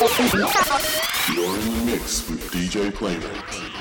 You're in the mix with DJ Playmates.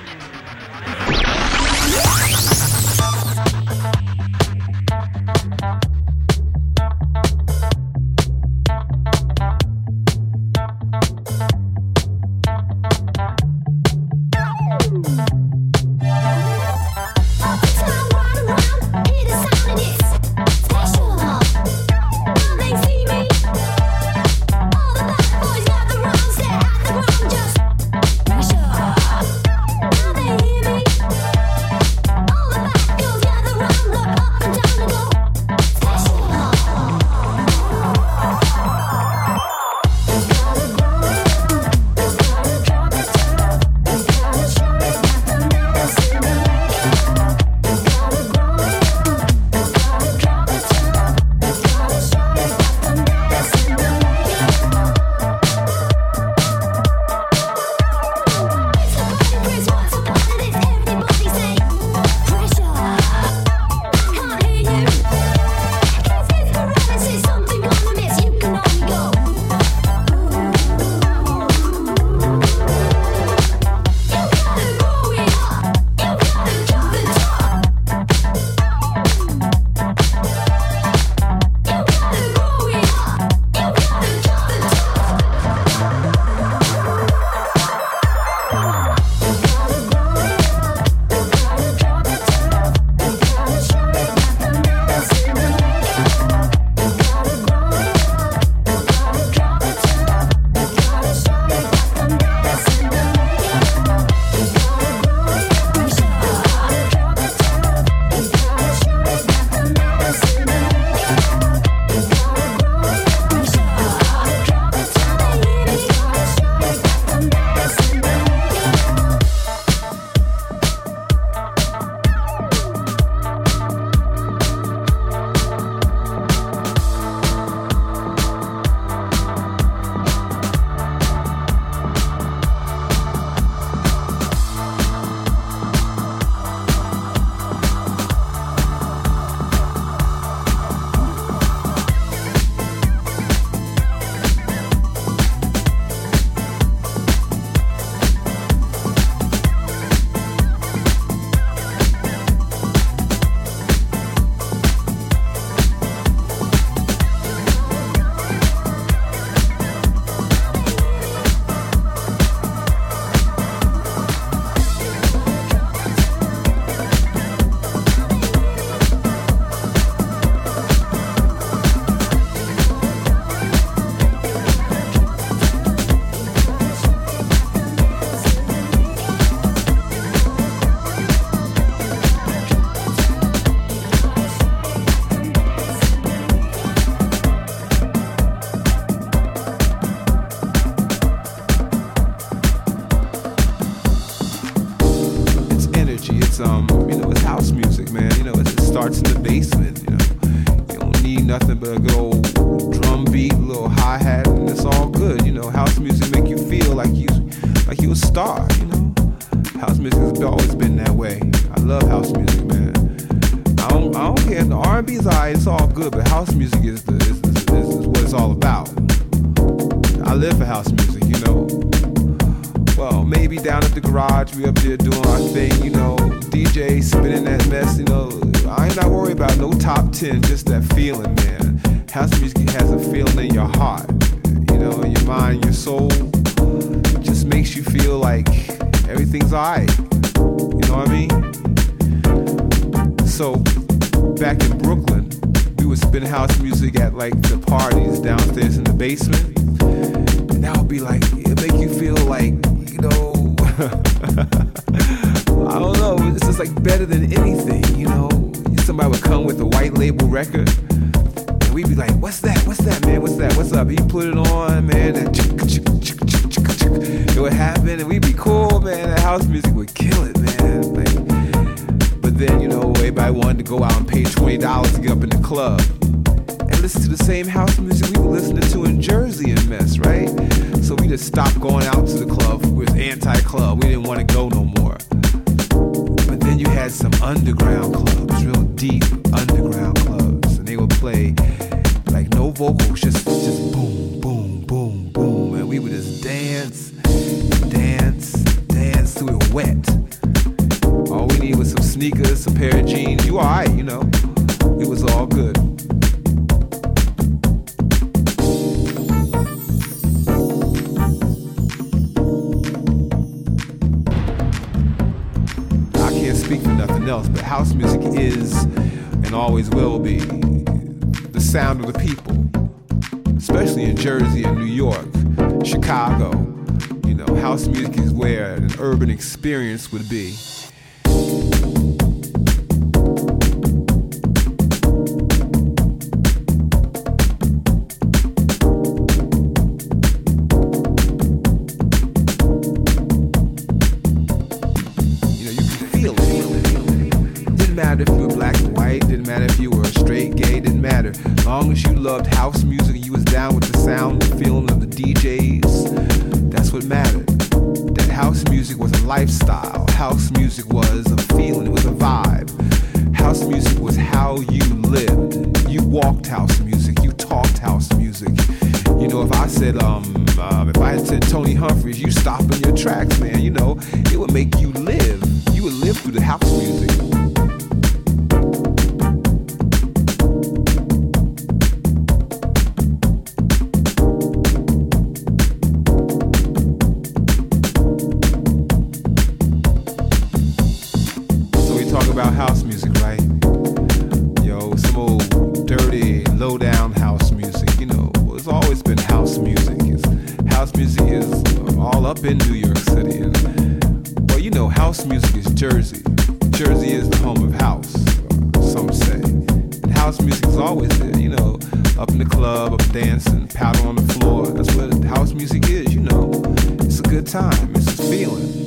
what's up? He put it on, man. and It would happen, and we'd be cool, man. The house music would kill it, man. Like, but then, you know, everybody wanted to go out and pay $20 to get up in the club and listen to the same house music we were listening to in Jersey and mess, right? So we just stopped going out to the club. We was anti-club. We didn't want to go no more. But then you had some underground clubs, real deep underground clubs, and they would play vocals, just just boom, boom, boom, boom, and we would just dance, dance, dance till we wet. All we need was some sneakers, some pair of jeans. You alright, you know. It was all good. I can't speak for nothing else, but house music is and always will be the sound of the people. Jersey and New York, Chicago. You know, house music is where an urban experience would be. Always been house music. House music is all up in New York City. And, well, you know, house music is Jersey. Jersey is the home of house, some say. And house music is always there, you know, up in the club, up dancing, powder on the floor. That's what house music is, you know. It's a good time, it's a feeling.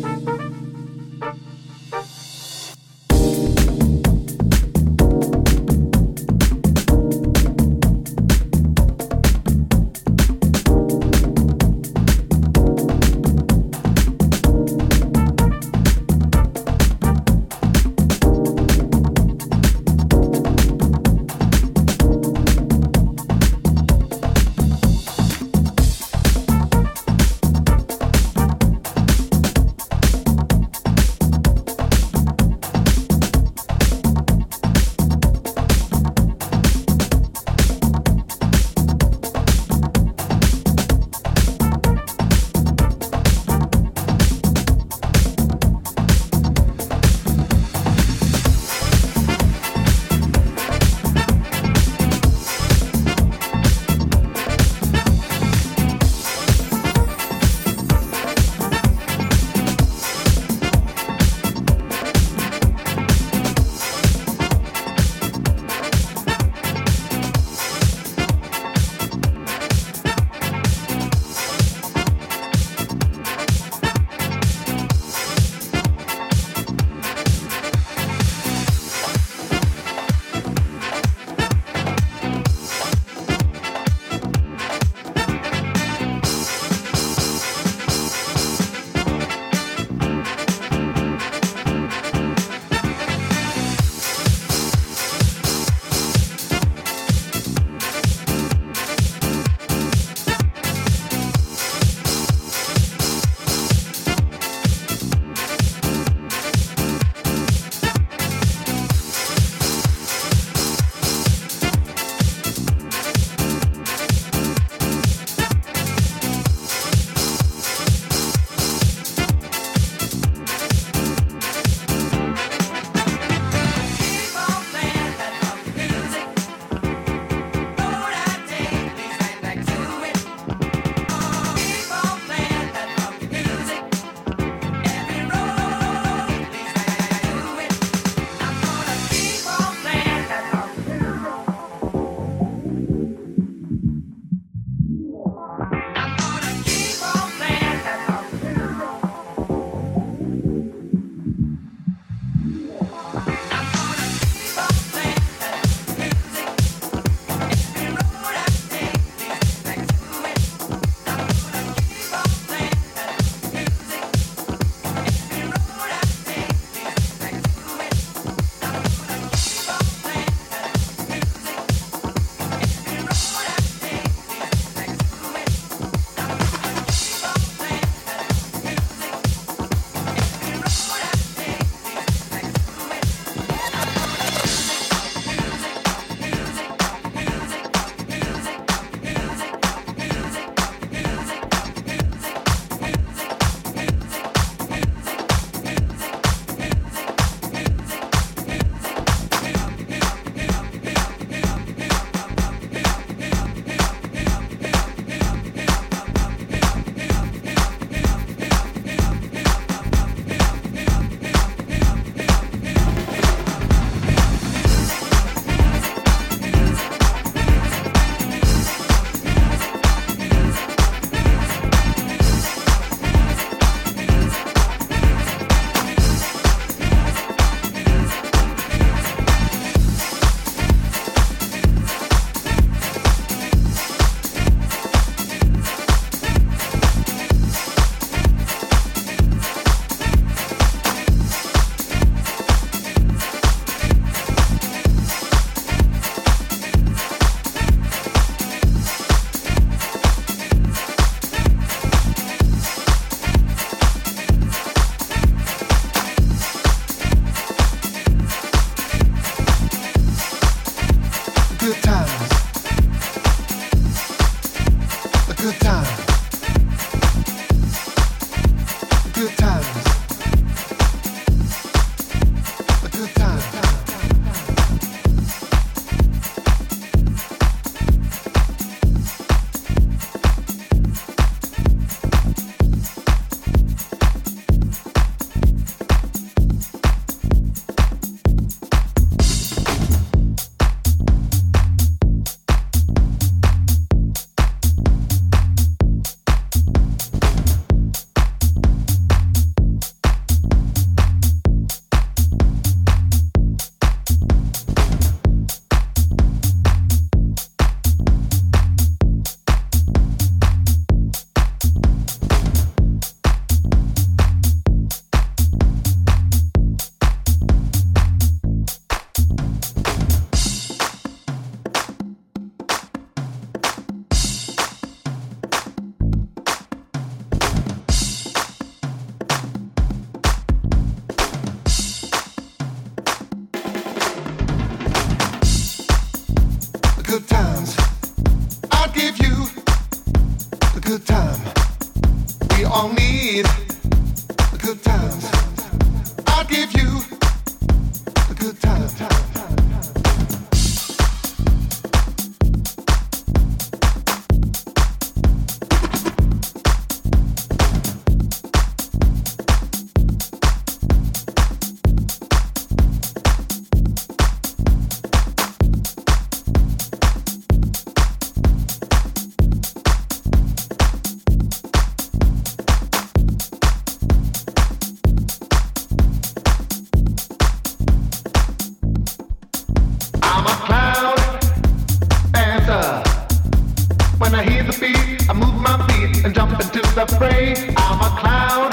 I'm a cloud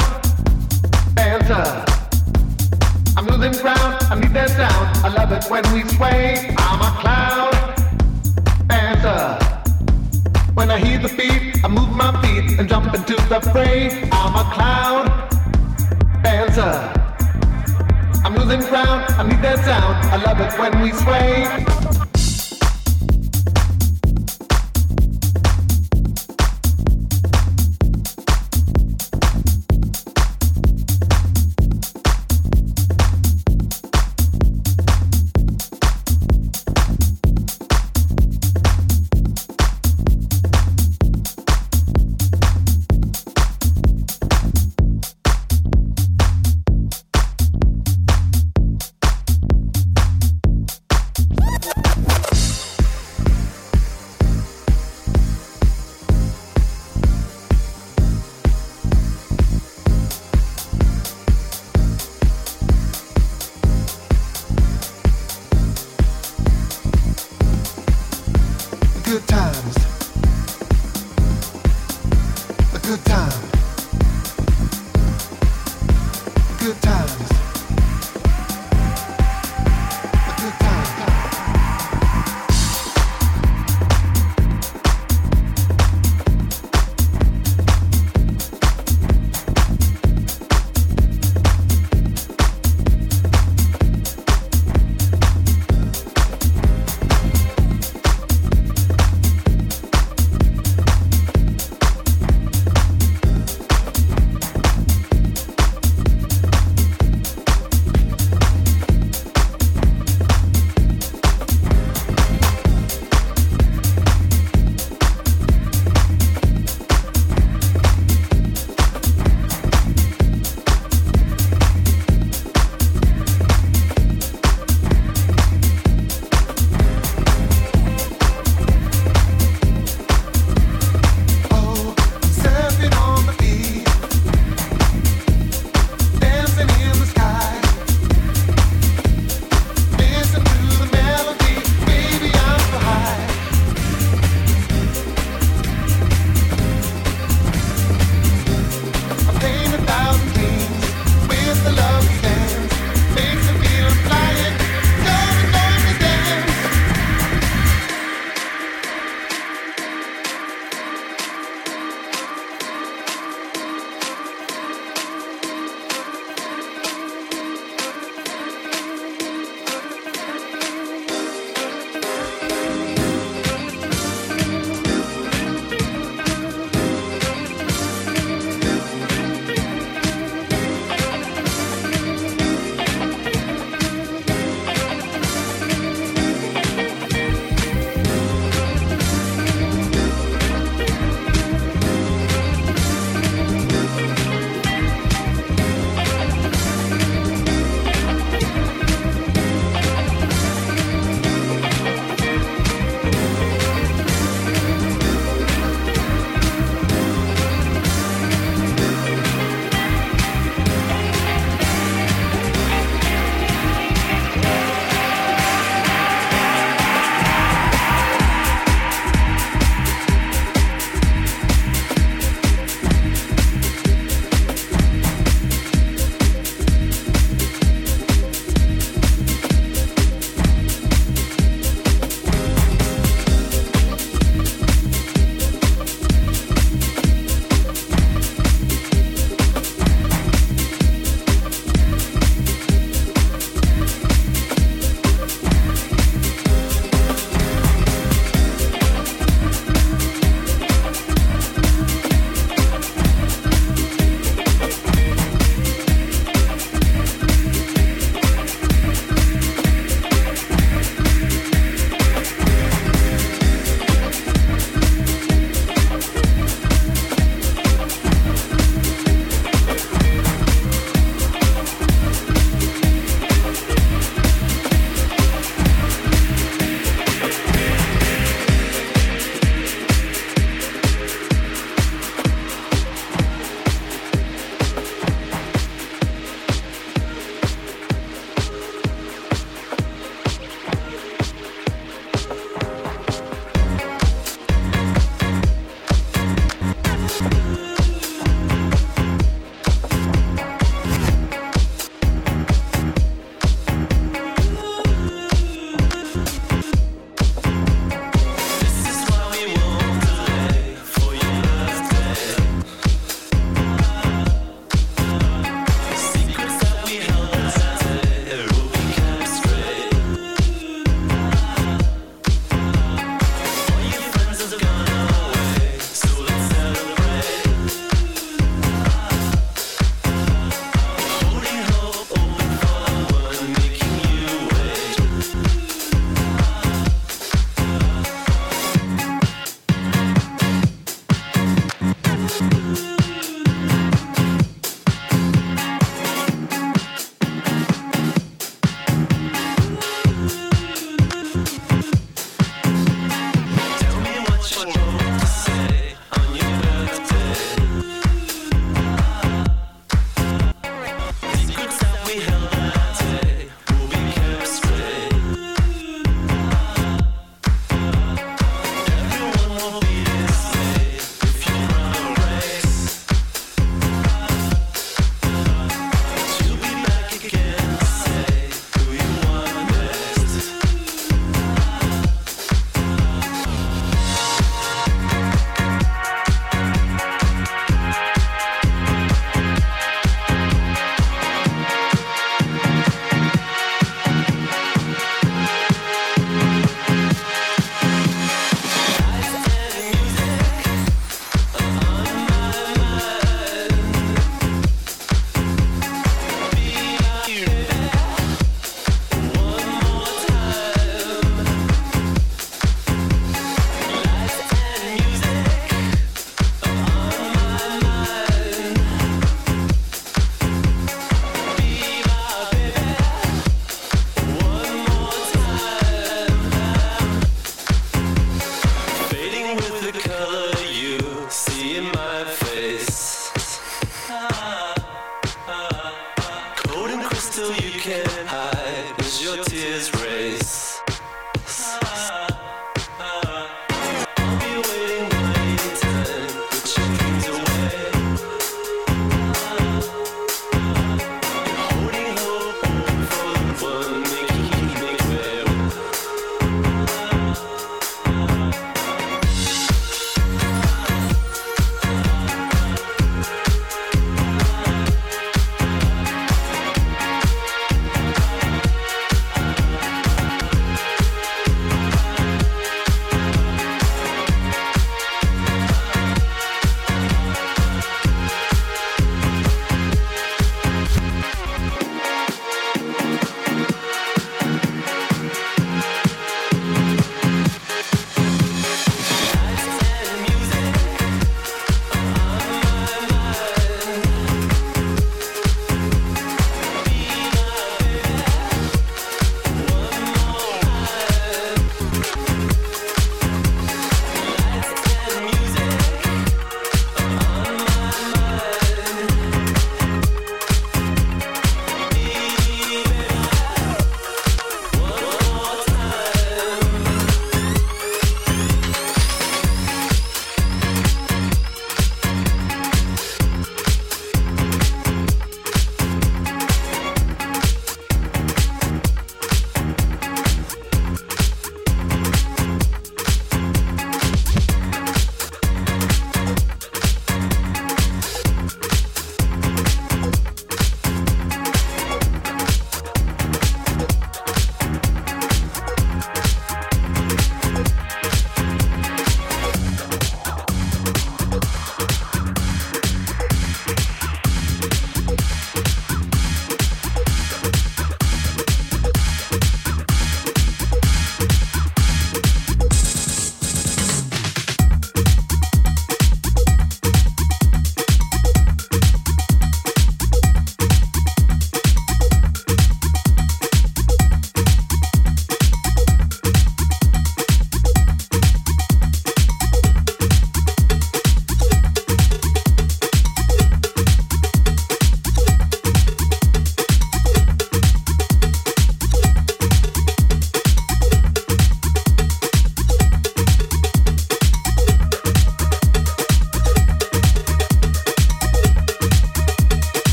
dancer. I'm losing ground, I need that sound. I love it when we sway. I'm a cloud dancer. When I hear the beat, I move my feet and jump into the fray. I'm a dancer. I'm losing ground, I need that sound. I love it when we sway.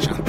上？